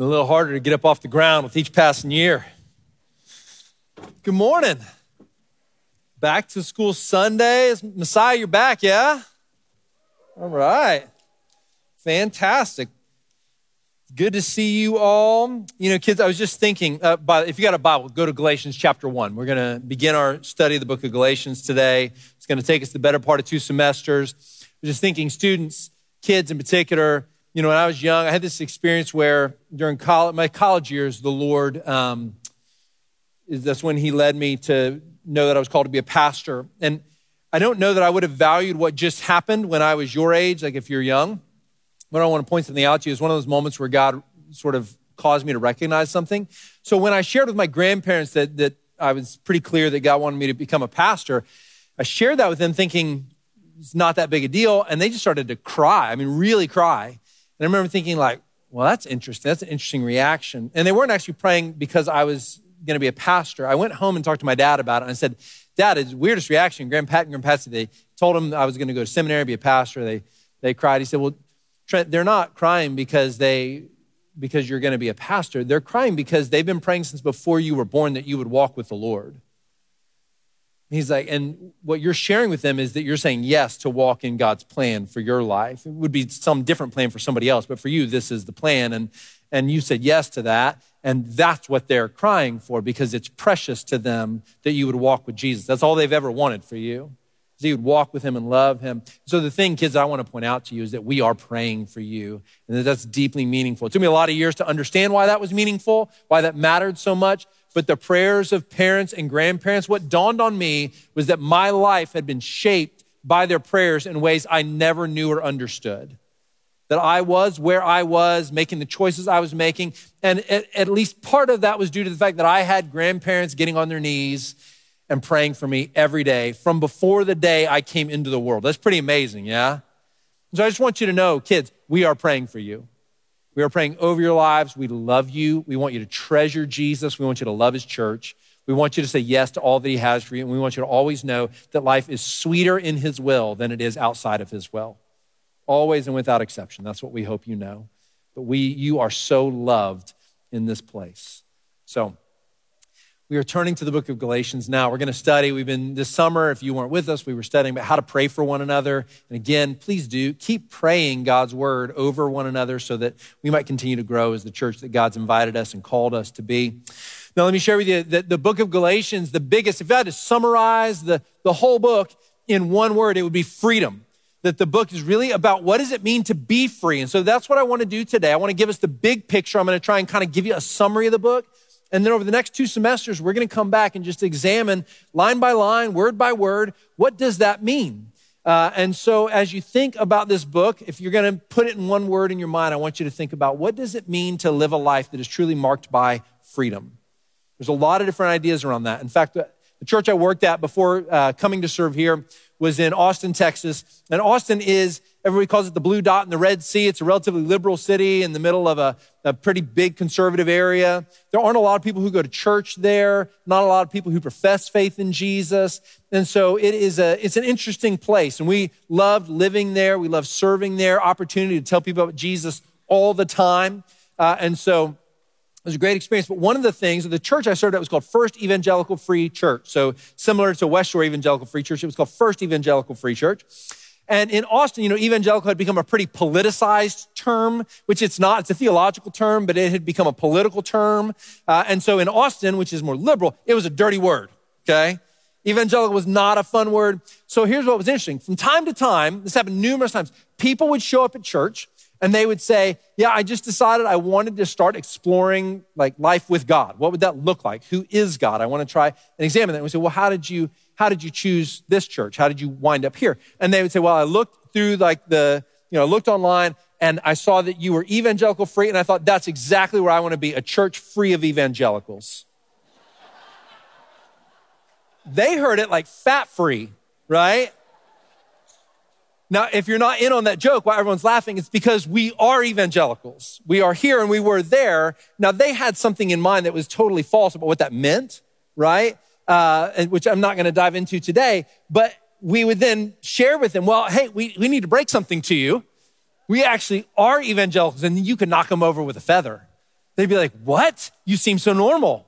A little harder to get up off the ground with each passing year. Good morning. Back to school Sunday. Messiah, you're back, yeah? All right. Fantastic. Good to see you all. You know, kids, I was just thinking, uh, by, if you got a Bible, go to Galatians chapter 1. We're going to begin our study of the book of Galatians today. It's going to take us the better part of two semesters. Just thinking, students, kids in particular, you know, when I was young, I had this experience where during college, my college years, the Lord, um, that's when He led me to know that I was called to be a pastor. And I don't know that I would have valued what just happened when I was your age, like if you're young. But I want to point something out to you is one of those moments where God sort of caused me to recognize something. So when I shared with my grandparents that, that I was pretty clear that God wanted me to become a pastor, I shared that with them thinking it's not that big a deal. And they just started to cry. I mean, really cry. And I remember thinking like, well, that's interesting. That's an interesting reaction. And they weren't actually praying because I was going to be a pastor. I went home and talked to my dad about it. And I said, Dad, his weirdest reaction, Grandpa and Grandpatsy, they told him I was going to go to seminary, be a pastor. They, they cried. He said, well, Trent, they're not crying because they because you're going to be a pastor. They're crying because they've been praying since before you were born that you would walk with the Lord. He's like, and what you're sharing with them is that you're saying yes to walk in God's plan for your life. It would be some different plan for somebody else, but for you, this is the plan. And, and you said yes to that. And that's what they're crying for because it's precious to them that you would walk with Jesus. That's all they've ever wanted for you. Is you would walk with him and love him. So the thing, kids, I want to point out to you is that we are praying for you and that that's deeply meaningful. It took me a lot of years to understand why that was meaningful, why that mattered so much. But the prayers of parents and grandparents, what dawned on me was that my life had been shaped by their prayers in ways I never knew or understood that I was where I was, making the choices I was making. And at, at, least part of that was due to the fact that I had grandparents getting on their knees and praying for me every day from before the day I came into the world. That's pretty amazing, yeah? So I just want you to know, kids, we are praying for you. We are praying over your lives. We love you. We want you to treasure Jesus. We want you to love his church. We want you to say yes to all that he has for you. And we want you to always know that life is sweeter in his will than it is outside of his will always and without exception. That's what we hope you know. But we, you are so loved in this place. So, we are turning to the book of Galatians now. We're going to study. We've been this summer, if you weren't with us, we were studying about how to pray for one another. And again, please do keep praying God's word over one another so that we might continue to grow as the church that God's invited us and called us to be. Now, let me share with you that the book of Galatians, the biggest, if I had to summarize the, the whole book in one word, it would be freedom that the book is really about what does it mean to be free. And so that's what I want to do today. I want to give us the big picture. I'm going to try and kind of give you a summary of the book. And then over the next two semesters, we're going to come back and just examine line by line, word by word, what does that mean? Uh, and so as you think about this book, if you're going to put it in one word in your mind, I want you to think about what does it mean to live a life that is truly marked by freedom? There's a lot of different ideas around that. In fact, the church I worked at before uh, coming to serve here, was in Austin, Texas. And Austin is, everybody calls it the blue dot in the Red Sea. It's a relatively liberal city in the middle of a, a pretty big conservative area. There aren't a lot of people who go to church there, not a lot of people who profess faith in Jesus. And so it is a, it's an interesting place. And we loved living there. We loved serving there, opportunity to tell people about Jesus all the time. Uh, and so it was a great experience. But one of the things, the church I started at was called First Evangelical Free Church. So similar to West Shore Evangelical Free Church, it was called First Evangelical Free Church. And in Austin, you know, evangelical had become a pretty politicized term, which it's not. It's a theological term, but it had become a political term. Uh, and so in Austin, which is more liberal, it was a dirty word, okay? Evangelical was not a fun word. So here's what was interesting. From time to time, this happened numerous times, people would show up at church and they would say, Yeah, I just decided I wanted to start exploring like life with God. What would that look like? Who is God? I want to try and examine that. And we say, Well, how did you how did you choose this church? How did you wind up here? And they would say, Well, I looked through like the, you know, I looked online and I saw that you were evangelical free, and I thought that's exactly where I want to be, a church free of evangelicals. they heard it like fat free, right? Now, if you're not in on that joke, why everyone's laughing, it's because we are evangelicals. We are here and we were there. Now, they had something in mind that was totally false about what that meant, right? Uh, which I'm not going to dive into today, but we would then share with them, well, hey, we, we need to break something to you. We actually are evangelicals and you can knock them over with a feather. They'd be like, What? You seem so normal.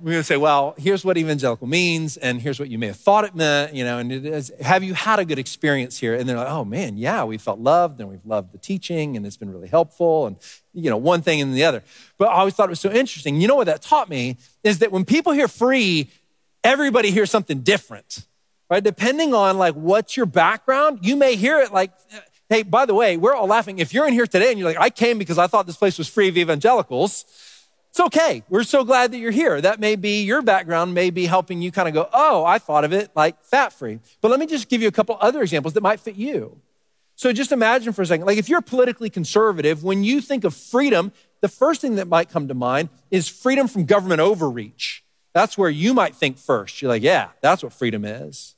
We would say, Well, here's what evangelical means, and here's what you may have thought it meant, you know, and it is, have you had a good experience here? And they're like, Oh man, yeah, we felt loved, and we've loved the teaching, and it's been really helpful, and, you know, one thing and the other. But I always thought it was so interesting. You know what that taught me is that when people hear free, everybody hears something different, right? Depending on like what's your background, you may hear it like, Hey, by the way, we're all laughing. If you're in here today and you're like, I came because I thought this place was free of evangelicals, it's okay. We're so glad that you're here. That may be your background, may be helping you kind of go, oh, I thought of it like fat free. But let me just give you a couple other examples that might fit you. So just imagine for a second, like if you're politically conservative, when you think of freedom, the first thing that might come to mind is freedom from government overreach. That's where you might think first. You're like, yeah, that's what freedom is.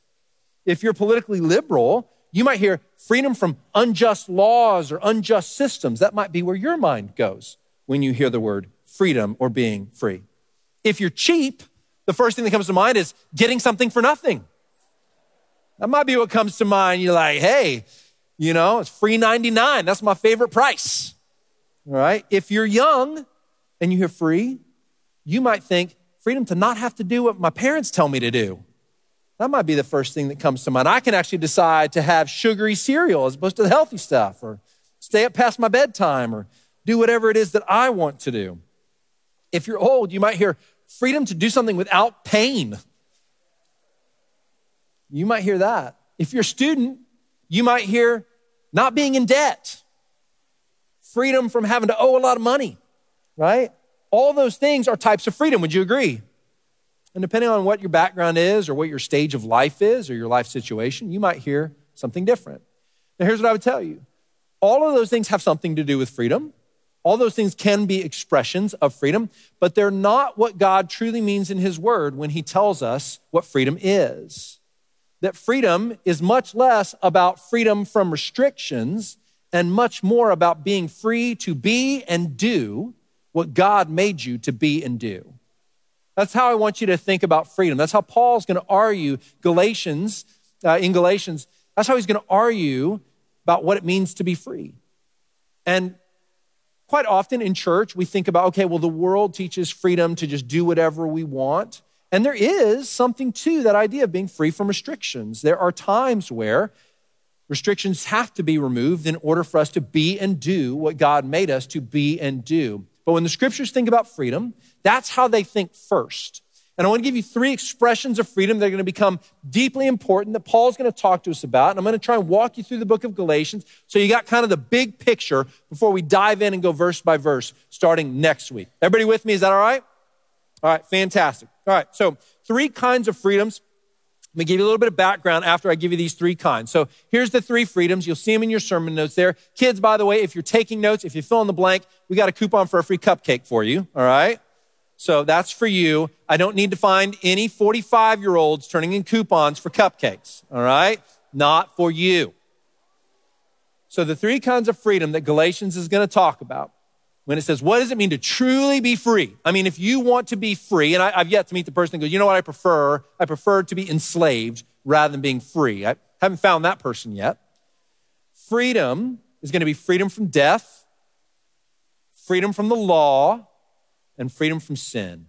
If you're politically liberal, you might hear freedom from unjust laws or unjust systems. That might be where your mind goes when you hear the word freedom or being free. If you're cheap, the first thing that comes to mind is getting something for nothing. That might be what comes to mind. You're like, hey, you know, it's free 99. That's my favorite price. All right. If you're young and you hear free, you might think freedom to not have to do what my parents tell me to do. That might be the first thing that comes to mind. I can actually decide to have sugary cereal as opposed to the healthy stuff, or stay up past my bedtime, or do whatever it is that I want to do. If you're old, you might hear freedom to do something without pain. You might hear that. If you're a student, you might hear not being in debt, freedom from having to owe a lot of money, right? All those things are types of freedom. Would you agree? And depending on what your background is or what your stage of life is or your life situation, you might hear something different. Now, here's what I would tell you all of those things have something to do with freedom. All those things can be expressions of freedom, but they're not what God truly means in His Word when He tells us what freedom is. That freedom is much less about freedom from restrictions and much more about being free to be and do what God made you to be and do. That's how I want you to think about freedom. That's how Paul's going to argue Galatians, uh, in Galatians. That's how he's going to argue about what it means to be free. And quite often in church, we think about, okay, well, the world teaches freedom to just do whatever we want. And there is something to that idea of being free from restrictions. There are times where restrictions have to be removed in order for us to be and do what God made us to be and do. But when the scriptures think about freedom, that's how they think first. And I want to give you three expressions of freedom that are going to become deeply important that Paul's going to talk to us about. And I'm going to try and walk you through the book of Galatians so you got kind of the big picture before we dive in and go verse by verse starting next week. Everybody with me? Is that all right? All right, fantastic. All right, so three kinds of freedoms. Let me give you a little bit of background after I give you these three kinds. So here's the three freedoms. You'll see them in your sermon notes there. Kids, by the way, if you're taking notes, if you fill in the blank, we got a coupon for a free cupcake for you. All right. So that's for you. I don't need to find any 45 year olds turning in coupons for cupcakes. All right? Not for you. So the three kinds of freedom that Galatians is going to talk about when it says, what does it mean to truly be free? I mean, if you want to be free, and I, have yet to meet the person who goes, you know what I prefer? I prefer to be enslaved rather than being free. I haven't found that person yet. Freedom is going to be freedom from death, freedom from the law, and freedom from sin.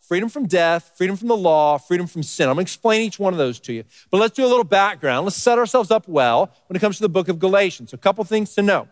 Freedom from death, freedom from the law, freedom from sin. I'm going to explain each one of those to you. But let's do a little background. Let's set ourselves up well when it comes to the book of Galatians. A couple things to know.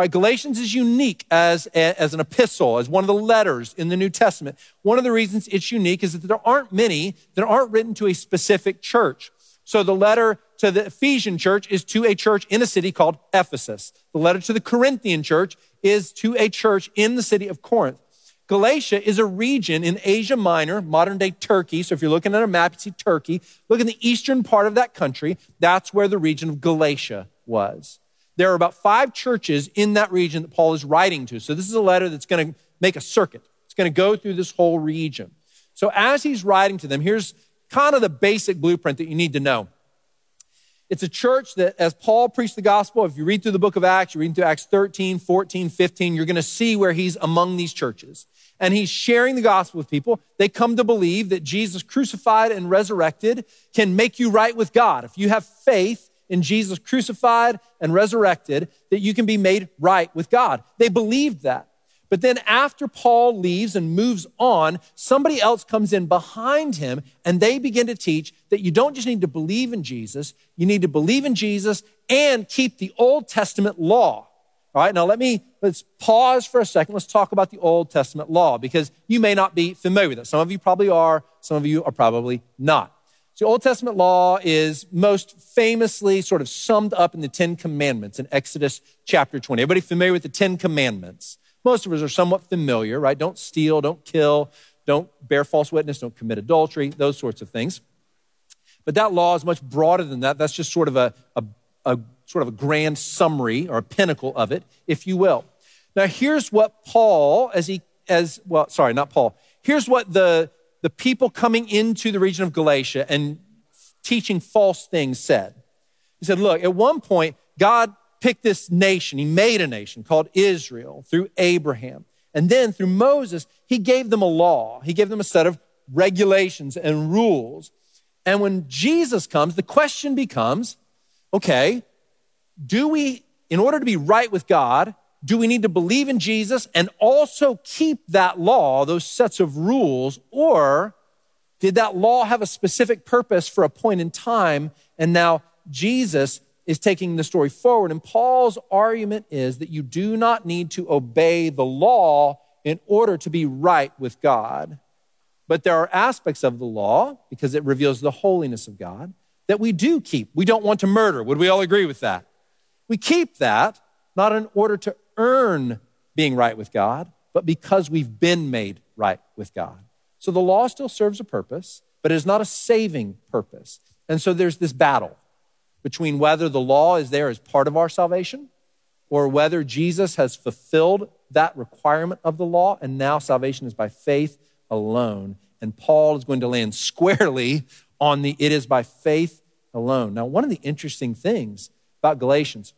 Right, Galatians is unique as, as an epistle, as one of the letters in the New Testament. One of the reasons it's unique is that there aren't many that aren't written to a specific church. So the letter to the Ephesian church is to a church in a city called Ephesus. The letter to the Corinthian church is to a church in the city of Corinth. Galatia is a region in Asia Minor, modern day Turkey. So if you're looking at a map, you see Turkey. Look in the eastern part of that country. That's where the region of Galatia was. There are about five churches in that region that Paul is writing to. So this is a letter that's going to make a circuit. It's going to go through this whole region. So as he's writing to them, here's kind of the basic blueprint that you need to know. It's a church that, as Paul preached the gospel, if you read through the book of Acts, you read through Acts 13, 14, 15, you're going to see where he's among these churches. And he's sharing the gospel with people. They come to believe that Jesus crucified and resurrected can make you right with God. If you have faith in Jesus crucified and resurrected, that you can be made right with God. They believed that. But then after Paul leaves and moves on, somebody else comes in behind him and they begin to teach that you don't just need to believe in Jesus, you need to believe in Jesus and keep the Old Testament law. All right, now let me, let's pause for a second. Let's talk about the Old Testament law because you may not be familiar with it. Some of you probably are, some of you are probably not. So, Old Testament law is most famously sort of summed up in the Ten Commandments in Exodus chapter 20. Everybody familiar with the Ten Commandments? Most of us are somewhat familiar, right? Don't steal, don't kill, don't bear false witness, don't commit adultery, those sorts of things. But that law is much broader than that. That's just sort of a, a, a sort of a grand summary or a pinnacle of it, if you will. Now, here's what Paul, as he, as, well, sorry, not Paul. Here's what the, the people coming into the region of Galatia and teaching false things said. He said, look, at one point, God picked this nation. He made a nation called Israel through Abraham. And then through Moses, he gave them a law. He gave them a set of regulations and rules. And when Jesus comes, the question becomes okay, do we, in order to be right with God, do we need to believe in Jesus and also keep that law, those sets of rules, or did that law have a specific purpose for a point in time and now Jesus is taking the story forward. And Paul's argument is that you do not need to obey the law in order to be right with God. But there are aspects of the law, because it reveals the holiness of God, that we do keep. We don't want to murder. Would we all agree with that? We keep that not in order to earn being right with God, but because we've been made right with God. So the law still serves a purpose, but it is not a saving purpose. And so there's this battle between whether the law is there as part of our salvation or whether Jesus has fulfilled that requirement of the law and now salvation is by faith alone. And Paul is going to land squarely on the it is by faith alone. Now, one of the interesting things about Galatians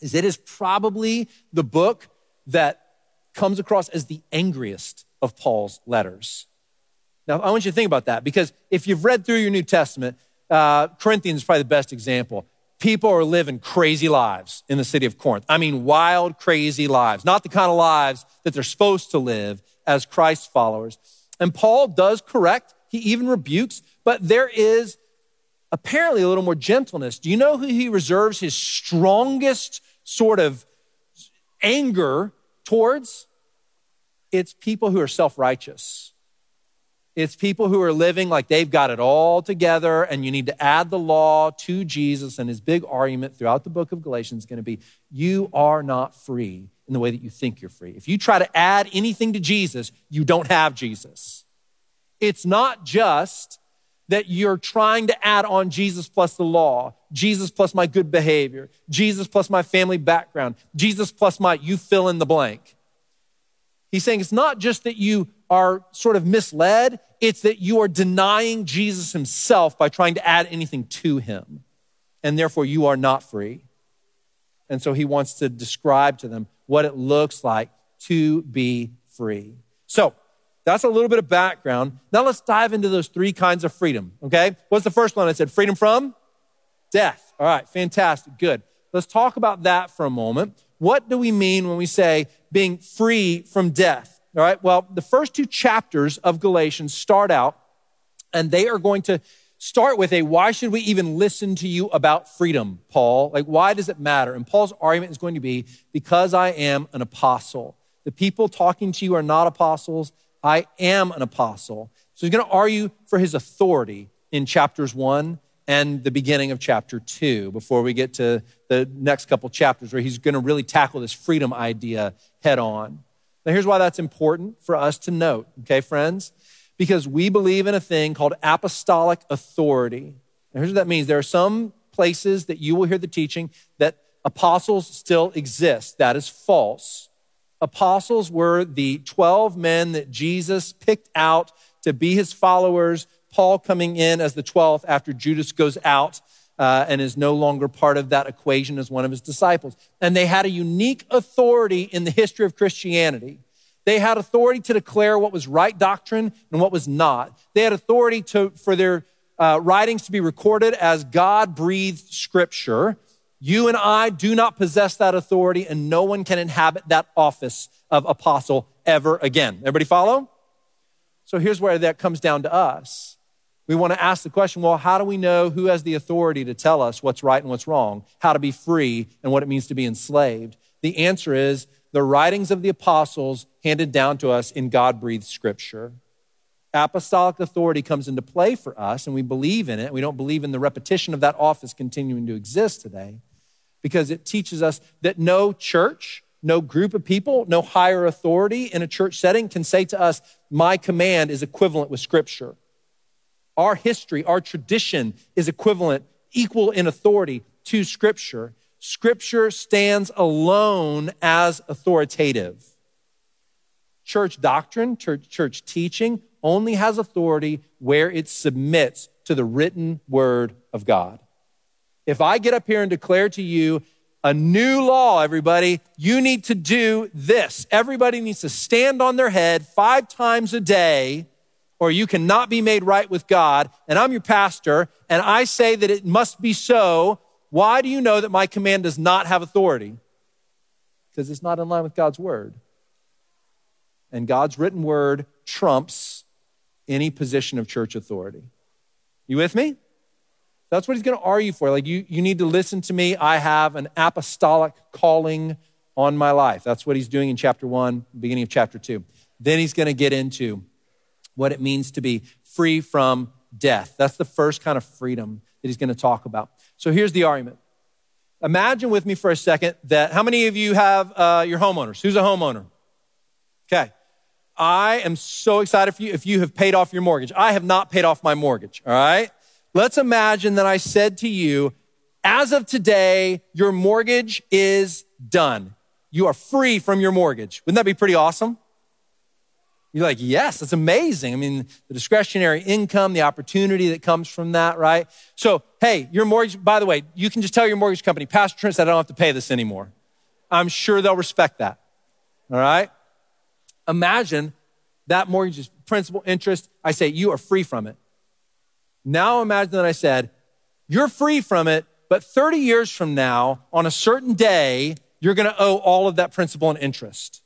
is it is probably the book that comes across as the angriest of Paul's letters. Now, I want you to think about that because if you've read through your New Testament, uh, Corinthians is probably the best example. People are living crazy lives in the city of Corinth. I mean, wild, crazy lives, not the kind of lives that they're supposed to live as Christ followers. And Paul does correct, he even rebukes, but there is apparently a little more gentleness. Do you know who he reserves his strongest sort of anger towards? It's people who are self righteous. It's people who are living like they've got it all together, and you need to add the law to Jesus. And his big argument throughout the book of Galatians is going to be you are not free in the way that you think you're free. If you try to add anything to Jesus, you don't have Jesus. It's not just that you're trying to add on Jesus plus the law, Jesus plus my good behavior, Jesus plus my family background, Jesus plus my you fill in the blank. He's saying it's not just that you are sort of misled, it's that you are denying Jesus himself by trying to add anything to him. And therefore, you are not free. And so he wants to describe to them what it looks like to be free. So that's a little bit of background. Now let's dive into those three kinds of freedom, okay? What's the first one? I said freedom from death. All right, fantastic, good. Let's talk about that for a moment. What do we mean when we say being free from death? All right, well, the first two chapters of Galatians start out, and they are going to start with a why should we even listen to you about freedom, Paul? Like, why does it matter? And Paul's argument is going to be because I am an apostle. The people talking to you are not apostles. I am an apostle. So he's going to argue for his authority in chapters one and the beginning of chapter two before we get to the next couple chapters where he's going to really tackle this freedom idea head on. Now, here's why that's important for us to note, okay, friends? Because we believe in a thing called apostolic authority. Now, here's what that means there are some places that you will hear the teaching that apostles still exist. That is false. Apostles were the 12 men that Jesus picked out to be his followers, Paul coming in as the 12th after Judas goes out uh, and is no longer part of that equation as one of his disciples. And they had a unique authority in the history of Christianity. They had authority to declare what was right doctrine and what was not. They had authority to, for their uh, writings to be recorded as God breathed scripture. You and I do not possess that authority, and no one can inhabit that office of apostle ever again. Everybody follow? So here's where that comes down to us. We want to ask the question well, how do we know who has the authority to tell us what's right and what's wrong, how to be free, and what it means to be enslaved? The answer is the writings of the apostles handed down to us in God breathed scripture. Apostolic authority comes into play for us, and we believe in it. We don't believe in the repetition of that office continuing to exist today because it teaches us that no church, no group of people, no higher authority in a church setting can say to us, My command is equivalent with Scripture. Our history, our tradition is equivalent, equal in authority to Scripture. Scripture stands alone as authoritative. Church doctrine, church, church teaching only has authority where it submits to the written word of God. If I get up here and declare to you a new law, everybody, you need to do this. Everybody needs to stand on their head five times a day, or you cannot be made right with God. And I'm your pastor, and I say that it must be so why do you know that my command does not have authority? Because it's not in line with God's word. And God's written word trumps any position of church authority. You with me? That's what he's going to argue for. Like, you, you need to listen to me. I have an apostolic calling on my life. That's what he's doing in chapter one, beginning of chapter two. Then he's going to get into what it means to be free from death. That's the first kind of freedom that he's going to talk about. So here's the argument. Imagine with me for a second that how many of you have uh, your homeowners? Who's a homeowner? Okay. I am so excited for you if you have paid off your mortgage. I have not paid off my mortgage, all right? Let's imagine that I said to you, as of today, your mortgage is done. You are free from your mortgage. Wouldn't that be pretty awesome? You're like, yes, that's amazing. I mean, the discretionary income, the opportunity that comes from that, right? So, hey, your mortgage, by the way, you can just tell your mortgage company, Pastor Trent said I don't have to pay this anymore. I'm sure they'll respect that. All right? Imagine that mortgage is principal interest. I say, you are free from it. Now imagine that I said, you're free from it, but 30 years from now, on a certain day, you're going to owe all of that principal and interest.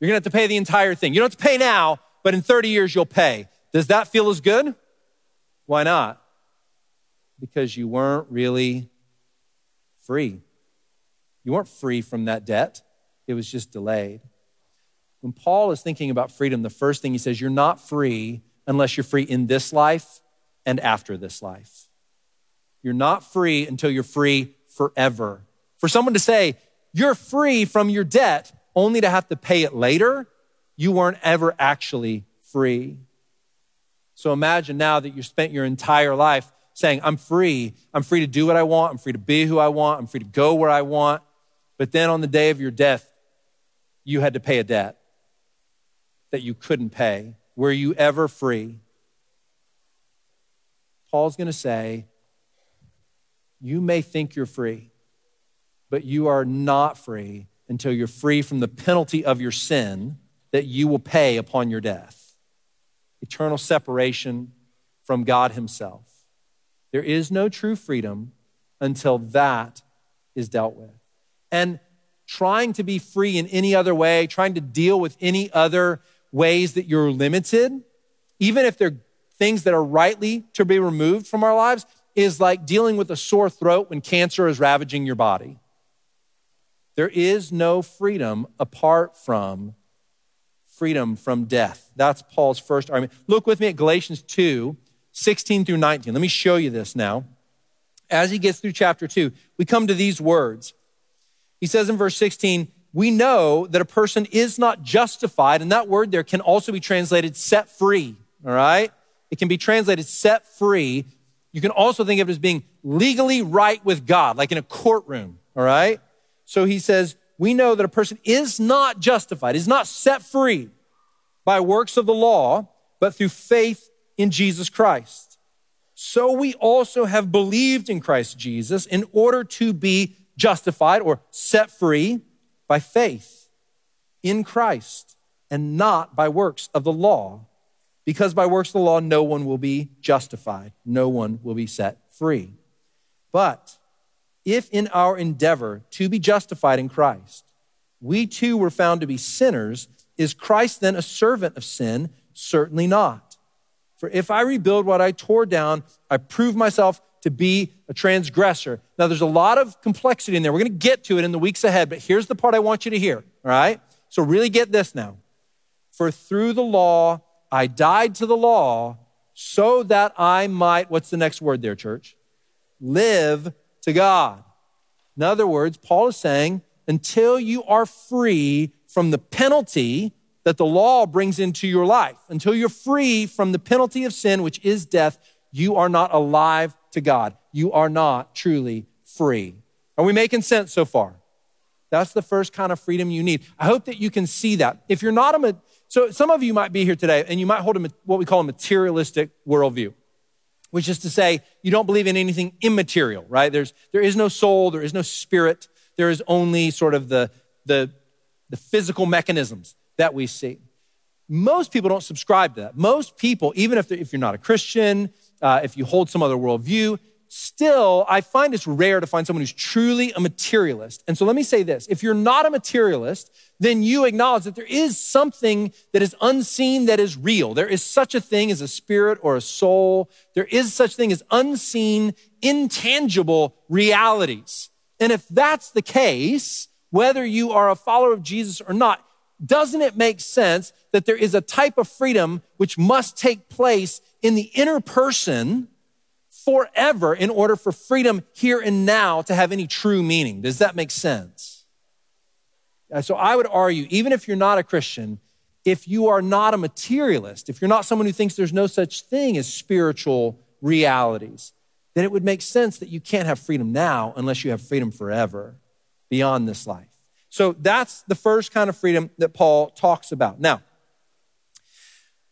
You're going to have to pay the entire thing. You don't have to pay now, but in 30 years you'll pay. Does that feel as good? Why not? Because you weren't really free. You weren't free from that debt, it was just delayed. When Paul is thinking about freedom, the first thing he says, you're not free unless you're free in this life and after this life. You're not free until you're free forever. For someone to say, you're free from your debt only to have to pay it later, you weren't ever actually free. So imagine now that you spent your entire life saying, I'm free. I'm free to do what I want. I'm free to be who I want. I'm free to go where I want. But then on the day of your death, you had to pay a debt that you couldn't pay. Were you ever free? Paul's going to say, You may think you're free, but you are not free until you're free from the penalty of your sin that you will pay upon your death eternal separation from God Himself. There is no true freedom until that is dealt with. And trying to be free in any other way, trying to deal with any other ways that you're limited, even if they're things that are rightly to be removed from our lives, is like dealing with a sore throat when cancer is ravaging your body. There is no freedom apart from freedom from death. That's Paul's first argument. Look with me at Galatians 2 16 through 19. Let me show you this now. As he gets through chapter 2, we come to these words. He says in verse 16, we know that a person is not justified, and that word there can also be translated set free, all right? It can be translated set free. You can also think of it as being legally right with God, like in a courtroom, all right? So he says, we know that a person is not justified, is not set free by works of the law, but through faith in Jesus Christ. So we also have believed in Christ Jesus in order to be justified or set free by faith in Christ and not by works of the law. Because by works of the law, no one will be justified, no one will be set free. But if in our endeavor to be justified in Christ, we too were found to be sinners, is Christ then a servant of sin? Certainly not. For if I rebuild what I tore down, I prove myself to be a transgressor. Now, there's a lot of complexity in there. We're going to get to it in the weeks ahead, but here's the part I want you to hear, all right? So, really get this now. For through the law, I died to the law so that I might, what's the next word there, church? Live to God. In other words, Paul is saying, until you are free from the penalty that the law brings into your life, until you're free from the penalty of sin, which is death, you are not alive to God. You are not truly free. Are we making sense so far? That's the first kind of freedom you need. I hope that you can see that. If you're not a, so some of you might be here today and you might hold a, what we call a materialistic worldview which is to say, you don't believe in anything immaterial, right? There's, there is no soul, there is no spirit, there is only sort of the, the, the physical mechanisms that we see. Most people don't subscribe to that. Most people, even if, if you're not a Christian, uh, if you hold some other worldview, still, I find it's rare to find someone who's truly a materialist. And so let me say this if you're not a materialist, then you acknowledge that there is something that is unseen that is real. There is such a thing as a spirit or a soul. There is such thing as unseen, intangible realities. And if that's the case, whether you are a follower of Jesus or not, doesn't it make sense that there is a type of freedom which must take place in the inner person forever in order for freedom here and now to have any true meaning. Does that make sense? Uh, so I would argue, even if you're not a Christian, if you are not a materialist, if you're not someone who thinks there's no such thing as spiritual realities, then it would make sense that you can't have freedom now unless you have freedom forever beyond this life. So that's the first kind of freedom that Paul talks about. Now,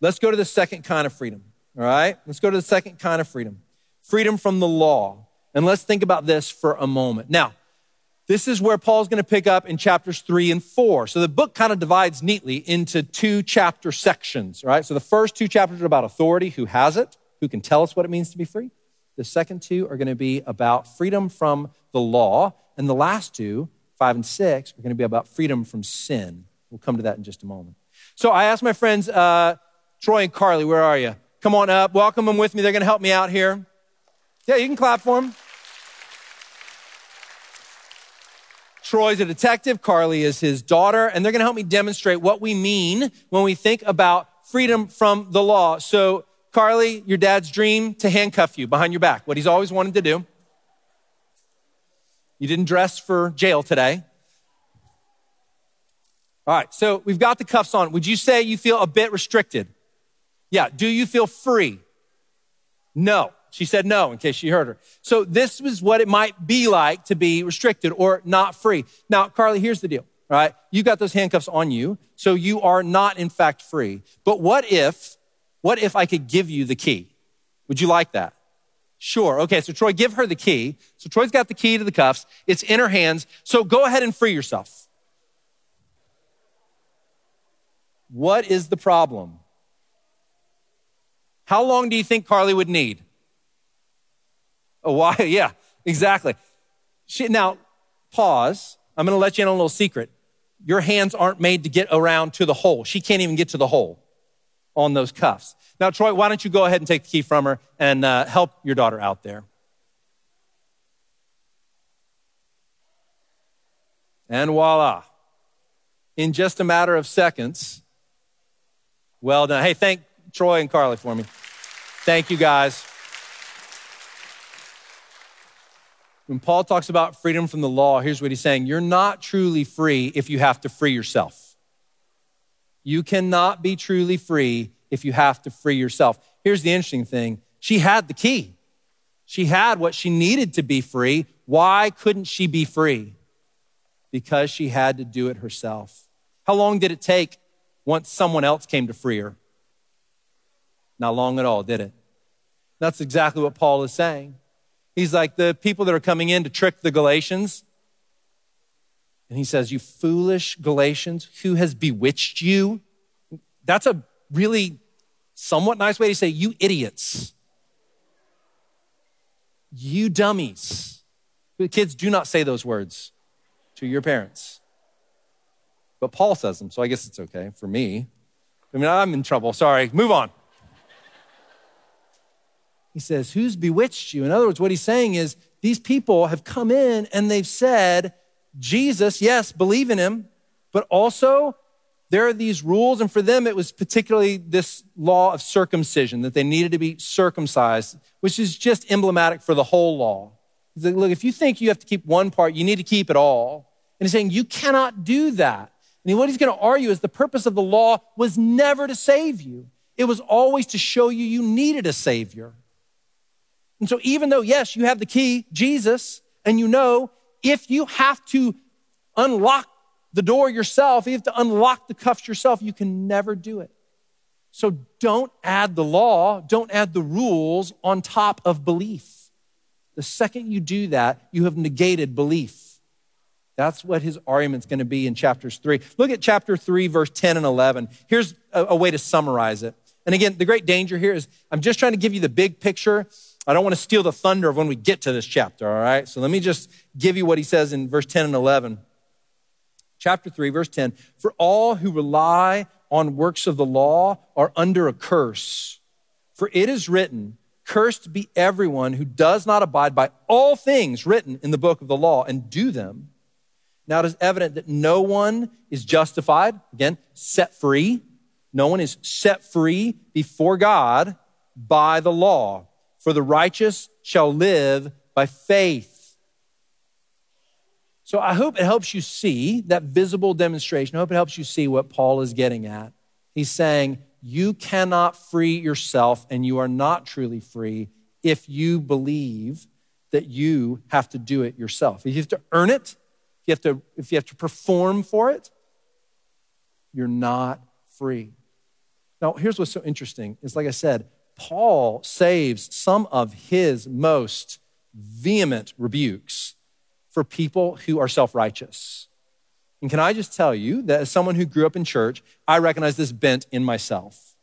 let's go to the second kind of freedom. All right? Let's go to the second kind of freedom freedom from the law. And let's think about this for a moment. Now, this is where Paul's going to pick up in chapters three and four. So the book kind of divides neatly into two chapter sections, right? So the first two chapters are about authority, who has it, who can tell us what it means to be free. The second two are going to be about freedom from the law. And the last two, five and six, are going to be about freedom from sin. We'll come to that in just a moment. So I asked my friends, uh, Troy and Carly, where are you? Come on up. Welcome them with me. They're going to help me out here. Yeah, you can clap for him. Troy's a detective, Carly is his daughter, and they're going to help me demonstrate what we mean when we think about freedom from the law. So, Carly, your dad's dream to handcuff you behind your back, what he's always wanted to do. You didn't dress for jail today. All right, so we've got the cuffs on. Would you say you feel a bit restricted? Yeah. Do you feel free? No. She said no in case she heard her. So this was what it might be like to be restricted or not free. Now, Carly, here's the deal, right? You got those handcuffs on you, so you are not in fact free. But what if, what if I could give you the key? Would you like that? Sure. Okay, so Troy, give her the key. So Troy's got the key to the cuffs. It's in her hands. So go ahead and free yourself. What is the problem? How long do you think Carly would need? A while, yeah, exactly. She, now, pause. I'm going to let you in on a little secret. Your hands aren't made to get around to the hole. She can't even get to the hole on those cuffs. Now, Troy, why don't you go ahead and take the key from her and uh, help your daughter out there? And voila. In just a matter of seconds, well done. Hey, thank Troy and Carly for me. Thank you guys. When Paul talks about freedom from the law, here's what he's saying You're not truly free if you have to free yourself. You cannot be truly free if you have to free yourself. Here's the interesting thing she had the key, she had what she needed to be free. Why couldn't she be free? Because she had to do it herself. How long did it take once someone else came to free her? Not long at all, did it? That's exactly what Paul is saying. He's like the people that are coming in to trick the Galatians. And he says, You foolish Galatians, who has bewitched you? That's a really somewhat nice way to say, You idiots. You dummies. Kids, do not say those words to your parents. But Paul says them, so I guess it's okay for me. I mean, I'm in trouble. Sorry. Move on. He says, Who's bewitched you? In other words, what he's saying is, these people have come in and they've said, Jesus, yes, believe in him, but also there are these rules. And for them, it was particularly this law of circumcision, that they needed to be circumcised, which is just emblematic for the whole law. Like, Look, if you think you have to keep one part, you need to keep it all. And he's saying, You cannot do that. And what he's going to argue is the purpose of the law was never to save you, it was always to show you you needed a Savior. And so, even though, yes, you have the key, Jesus, and you know if you have to unlock the door yourself, you have to unlock the cuffs yourself, you can never do it. So, don't add the law, don't add the rules on top of belief. The second you do that, you have negated belief. That's what his argument's going to be in chapters three. Look at chapter three, verse 10 and 11. Here's a, a way to summarize it. And again, the great danger here is I'm just trying to give you the big picture I don't want to steal the thunder of when we get to this chapter, all right? So let me just give you what he says in verse 10 and 11. Chapter 3, verse 10 For all who rely on works of the law are under a curse. For it is written, Cursed be everyone who does not abide by all things written in the book of the law and do them. Now it is evident that no one is justified, again, set free. No one is set free before God by the law for the righteous shall live by faith. So I hope it helps you see that visible demonstration. I hope it helps you see what Paul is getting at. He's saying, You cannot free yourself, and you are not truly free if you believe that you have to do it yourself. If you have to earn it, if you have to, if you have to perform for it, you're not free. Now, here's what's so interesting is like I said, Paul saves some of his most vehement rebukes for people who are self righteous. And can I just tell you that as someone who grew up in church, I recognize this bent in myself.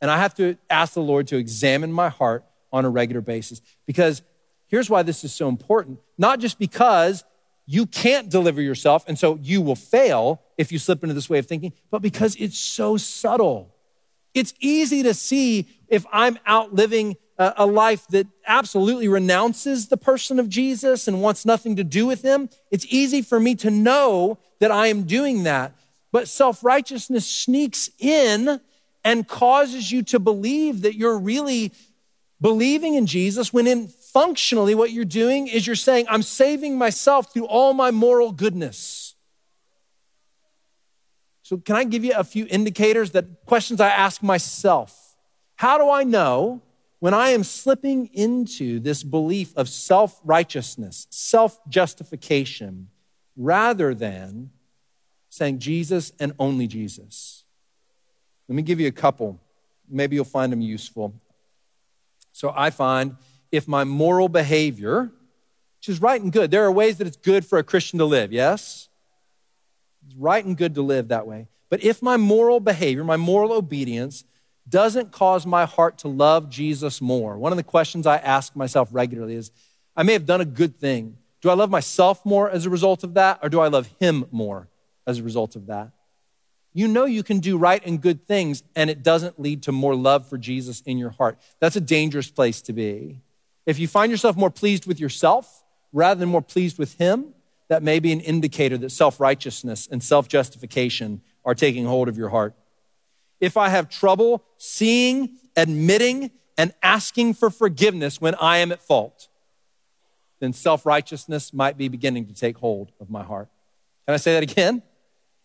And I have to ask the Lord to examine my heart on a regular basis. Because here's why this is so important not just because you can't deliver yourself, and so you will fail if you slip into this way of thinking, but because it's so subtle. It's easy to see if I'm out living a life that absolutely renounces the person of Jesus and wants nothing to do with him. It's easy for me to know that I am doing that. But self righteousness sneaks in and causes you to believe that you're really believing in Jesus when in functionally what you're doing is you're saying, I'm saving myself through all my moral goodness. So, can I give you a few indicators that questions I ask myself? How do I know when I am slipping into this belief of self righteousness, self justification, rather than saying Jesus and only Jesus? Let me give you a couple. Maybe you'll find them useful. So, I find if my moral behavior, which is right and good, there are ways that it's good for a Christian to live, yes? Right and good to live that way. But if my moral behavior, my moral obedience, doesn't cause my heart to love Jesus more, one of the questions I ask myself regularly is I may have done a good thing. Do I love myself more as a result of that, or do I love Him more as a result of that? You know you can do right and good things, and it doesn't lead to more love for Jesus in your heart. That's a dangerous place to be. If you find yourself more pleased with yourself rather than more pleased with Him, that may be an indicator that self righteousness and self justification are taking hold of your heart. If I have trouble seeing, admitting, and asking for forgiveness when I am at fault, then self righteousness might be beginning to take hold of my heart. Can I say that again?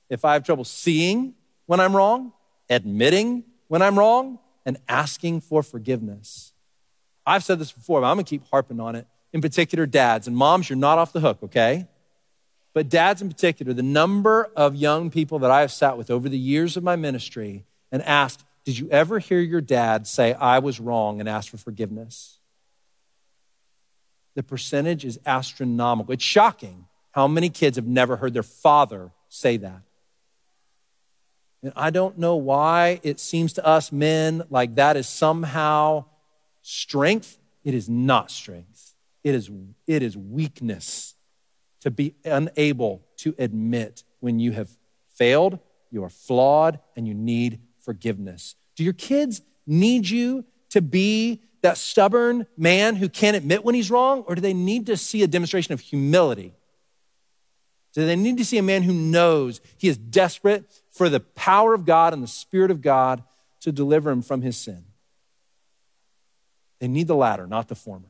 If I have trouble seeing when I'm wrong, admitting when I'm wrong, and asking for forgiveness. I've said this before, but I'm gonna keep harping on it. In particular, dads and moms, you're not off the hook, okay? But dads in particular, the number of young people that I have sat with over the years of my ministry and asked, Did you ever hear your dad say, I was wrong and ask for forgiveness? The percentage is astronomical. It's shocking how many kids have never heard their father say that. And I don't know why it seems to us men like that is somehow strength. It is not strength. It is, it is weakness to be unable to admit when you have failed, you are flawed, and you need forgiveness. Do your kids need you to be that stubborn man who can't admit when he's wrong, or do they need to see a demonstration of humility? Do they need to see a man who knows he is desperate for the power of God and the Spirit of God to deliver him from his sin? They need the latter, not the former.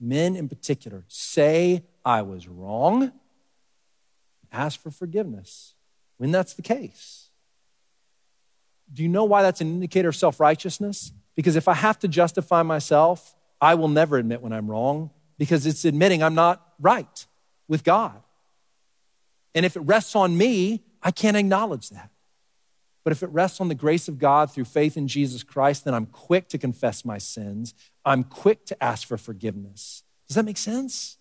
Men in particular say, I was wrong, ask for forgiveness when that's the case. Do you know why that's an indicator of self righteousness? Because if I have to justify myself, I will never admit when I'm wrong because it's admitting I'm not right with God. And if it rests on me, I can't acknowledge that. But if it rests on the grace of God through faith in Jesus Christ, then I'm quick to confess my sins. I'm quick to ask for forgiveness. Does that make sense?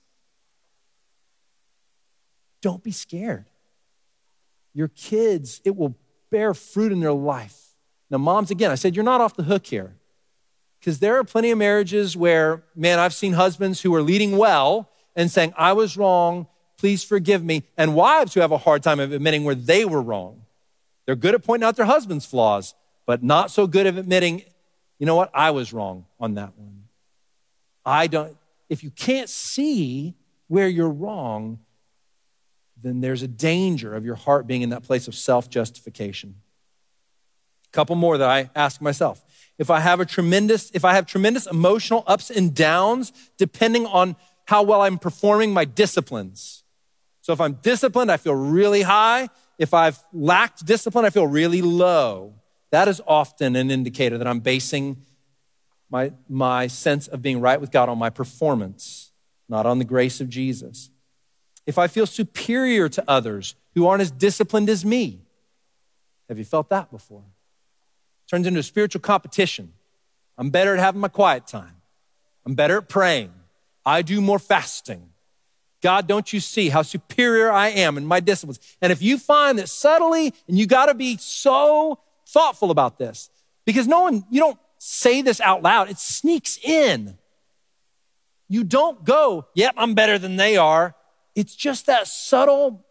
Don't be scared. Your kids, it will bear fruit in their life. Now, moms, again, I said you're not off the hook here. Because there are plenty of marriages where, man, I've seen husbands who are leading well and saying, I was wrong, please forgive me, and wives who have a hard time admitting where they were wrong. They're good at pointing out their husband's flaws, but not so good at admitting, you know what, I was wrong on that one. I don't, if you can't see where you're wrong, then there's a danger of your heart being in that place of self justification. A couple more that I ask myself if I have a tremendous, if I have tremendous emotional ups and downs, depending on how well I'm performing my disciplines. So if I'm disciplined, I feel really high. If I've lacked discipline, I feel really low. That is often an indicator that I'm basing my, my sense of being right with God on my performance, not on the grace of Jesus. If I feel superior to others who aren't as disciplined as me, have you felt that before? It turns into a spiritual competition. I'm better at having my quiet time. I'm better at praying. I do more fasting. God, don't you see how superior I am in my disciplines? And if you find that subtly, and you got to be so thoughtful about this, because no one, you don't say this out loud, it sneaks in. You don't go, yep, I'm better than they are. It's just that subtle,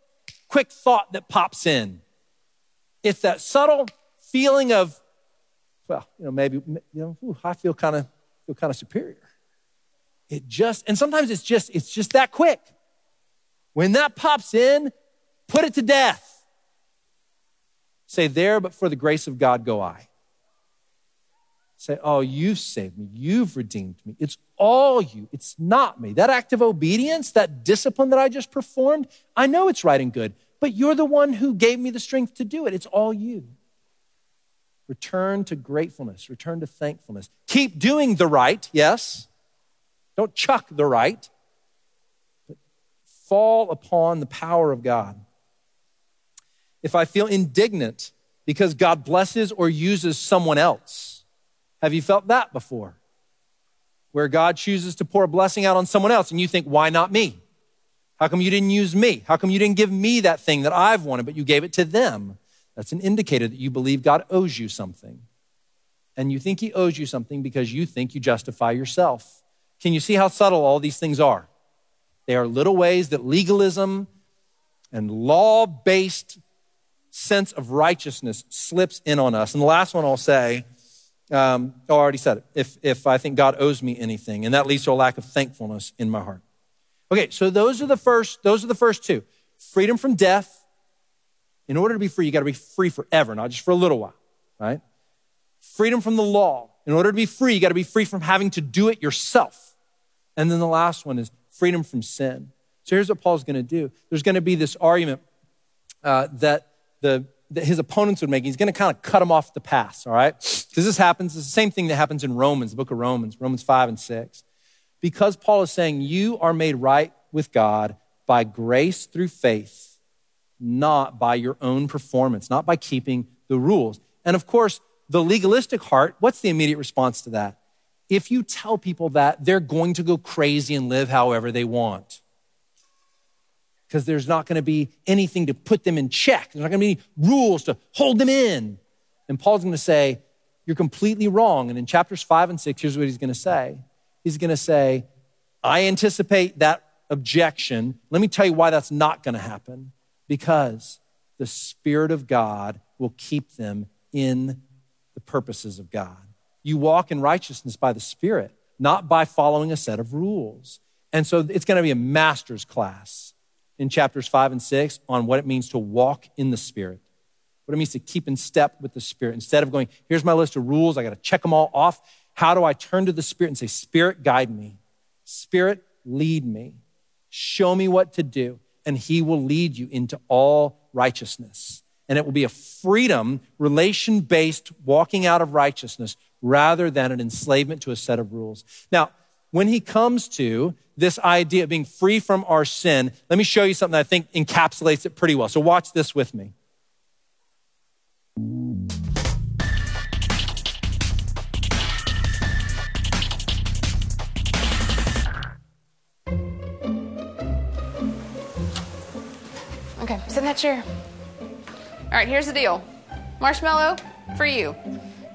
quick thought that pops in. It's that subtle feeling of, well, you know, maybe, you know, ooh, I feel kind of feel kind of superior. It just, and sometimes it's just, it's just that quick. When that pops in, put it to death. Say, there, but for the grace of God go I. Say, oh, you've saved me. You've redeemed me. It's all you. It's not me. That act of obedience, that discipline that I just performed, I know it's right and good, but you're the one who gave me the strength to do it. It's all you. Return to gratefulness, return to thankfulness. Keep doing the right, yes. Don't chuck the right, fall upon the power of God. If I feel indignant because God blesses or uses someone else, have you felt that before? Where God chooses to pour a blessing out on someone else and you think, why not me? How come you didn't use me? How come you didn't give me that thing that I've wanted, but you gave it to them? That's an indicator that you believe God owes you something. And you think He owes you something because you think you justify yourself. Can you see how subtle all these things are? They are little ways that legalism and law based sense of righteousness slips in on us. And the last one I'll say, um, oh, I already said it, if, if I think God owes me anything, and that leads to a lack of thankfulness in my heart. Okay, so those are the first, those are the first two. Freedom from death in order to be free, you got to be free forever, not just for a little while, right? Freedom from the law. In order to be free, you got to be free from having to do it yourself. And then the last one is freedom from sin. So here's what Paul's going to do. There's going to be this argument uh, that the that his opponents would make. He's going to kind of cut them off the pass, all right? Because this happens, it's the same thing that happens in Romans, the book of Romans, Romans 5 and 6. Because Paul is saying, You are made right with God by grace through faith not by your own performance, not by keeping the rules. And of course, the legalistic heart, what's the immediate response to that? If you tell people that, they're going to go crazy and live however they want. Because there's not going to be anything to put them in check. There's not going to be any rules to hold them in. And Paul's going to say, You're completely wrong. And in chapters five and six, here's what he's going to say He's going to say, I anticipate that objection. Let me tell you why that's not going to happen. Because the Spirit of God will keep them in the purposes of God. You walk in righteousness by the Spirit, not by following a set of rules. And so it's going to be a master's class in chapters five and six on what it means to walk in the Spirit, what it means to keep in step with the Spirit. Instead of going, here's my list of rules, I got to check them all off. How do I turn to the Spirit and say, Spirit, guide me? Spirit, lead me. Show me what to do, and He will lead you into all righteousness. And it will be a freedom, relation based walking out of righteousness rather than an enslavement to a set of rules. Now, when he comes to this idea of being free from our sin, let me show you something that I think encapsulates it pretty well. So, watch this with me. Okay, sit in that chair. All right, here's the deal marshmallow for you.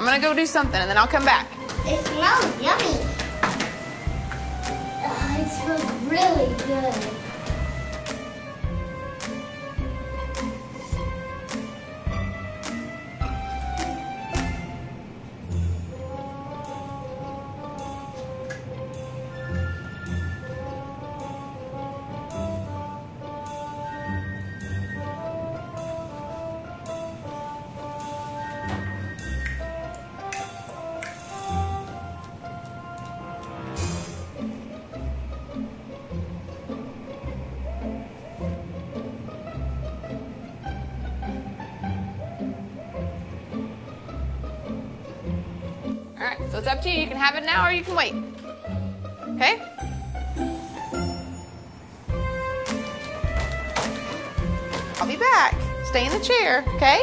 I'm gonna go do something and then I'll come back. It smells yummy. Uh, it smells really good. Have it now or you can wait. Okay? I'll be back. Stay in the chair, okay?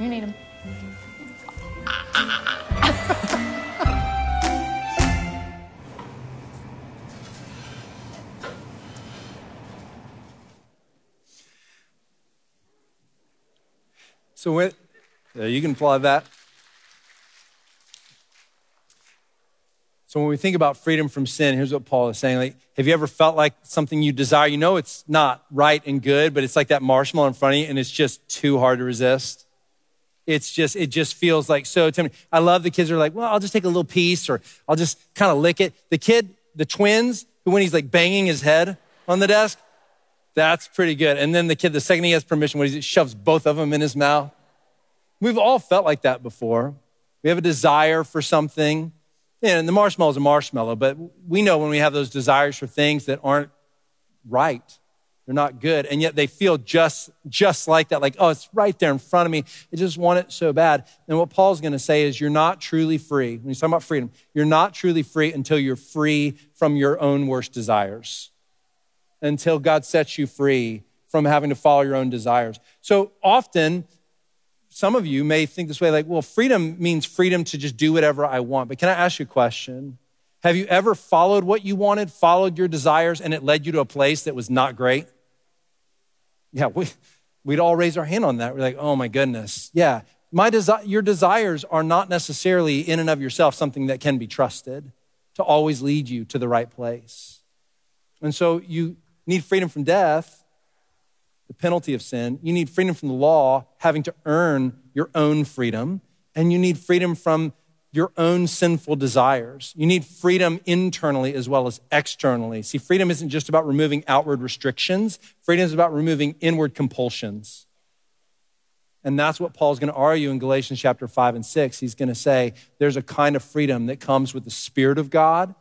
You need them. So, when, uh, you can apply that. So, when we think about freedom from sin, here's what Paul is saying. Like, have you ever felt like something you desire? You know it's not right and good, but it's like that marshmallow in front of you, and it's just too hard to resist. It's just, it just feels like so tempting. I love the kids are like, well, I'll just take a little piece or I'll just kind of lick it. The kid, the twins, who when he's like banging his head on the desk, that's pretty good. And then the kid, the second he has permission, when he shoves both of them in his mouth. We've all felt like that before. We have a desire for something. And the marshmallow is a marshmallow, but we know when we have those desires for things that aren't right, They're not good. And yet they feel just, just like that. Like, oh, it's right there in front of me. I just want it so bad. And what Paul's going to say is you're not truly free. When he's talking about freedom, you're not truly free until you're free from your own worst desires. Until God sets you free from having to follow your own desires. So often, some of you may think this way like, well, freedom means freedom to just do whatever I want. But can I ask you a question? Have you ever followed what you wanted, followed your desires, and it led you to a place that was not great? Yeah, we, we'd all raise our hand on that. We're like, oh my goodness. Yeah, my desi- your desires are not necessarily in and of yourself something that can be trusted to always lead you to the right place. And so you need freedom from death, the penalty of sin. You need freedom from the law, having to earn your own freedom. And you need freedom from your own sinful desires. You need freedom internally as well as externally. See, freedom isn't just about removing outward restrictions, freedom is about removing inward compulsions. And that's what Paul's going to argue in Galatians chapter 5 and 6. He's going to say there's a kind of freedom that comes with the Spirit of God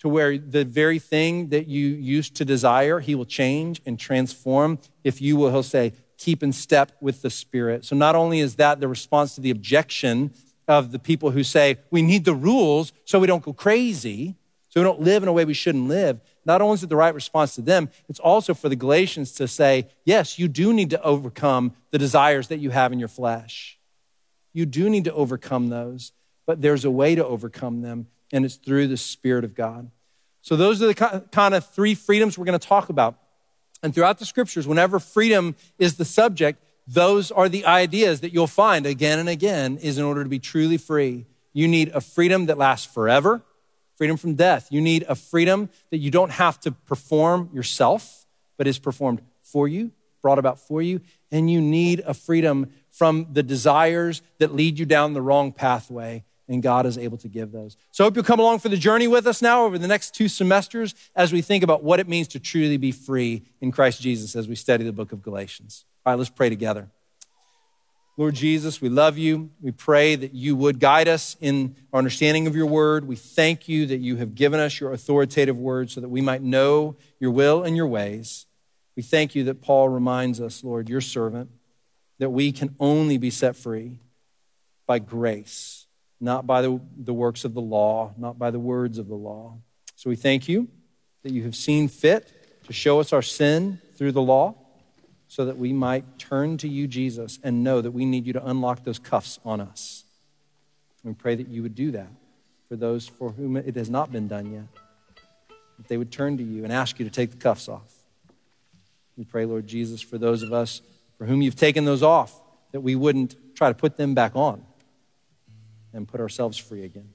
to where the very thing that you used to desire, he will change and transform. If you will, he'll say, keep in step with the Spirit. So not only is that the response to the objection of the people who say we need the rules so we don't go crazy, so we don't live in a way we shouldn't live. Not only is it the right response to them, it's also for the Galatians to say, yes, you do need to overcome the desires that you have in your flesh. You do need to overcome those, but there's a way to overcome them, and it's through the Spirit of God. So, those are the kind of three freedoms we're going to talk about. And throughout the scriptures, whenever freedom is the subject, those are the ideas that you'll find again and again is in order to be truly free. You need a freedom that lasts forever. Freedom from death. You need a freedom that you don't have to perform yourself but is performed for you brought about for you. And you need a freedom from the desires that lead you down the wrong pathway. And God is able to give those. So I hope you'll come along for the journey with us now over the next two semesters as we think about what it means to truly be free in Christ Jesus as we study the book of Galatians. All right, let's pray together. Lord Jesus, we love you. We pray that you would guide us in our understanding of your word. We thank you that you have given us your authoritative word so that we might know your will and your ways. We thank you that Paul reminds us, Lord, your servant, that we can only be set free by grace, not by the, the works of the law, not by the words of the law. So we thank you that you have seen fit to show us our sin through the law so that we might turn to you, Jesus, and know that we need you to unlock those cuffs on us. We pray that you would do that for those for whom it has not been done yet, that they would turn to you and ask you to take the cuffs off. We pray, Lord Jesus, for those of us for whom you've taken those off, that we wouldn't try to put them back on and put ourselves free again.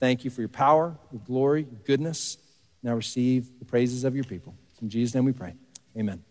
Thank you for your power, your glory, your goodness. Now receive the praises of your people. In Jesus' name we pray. Amen.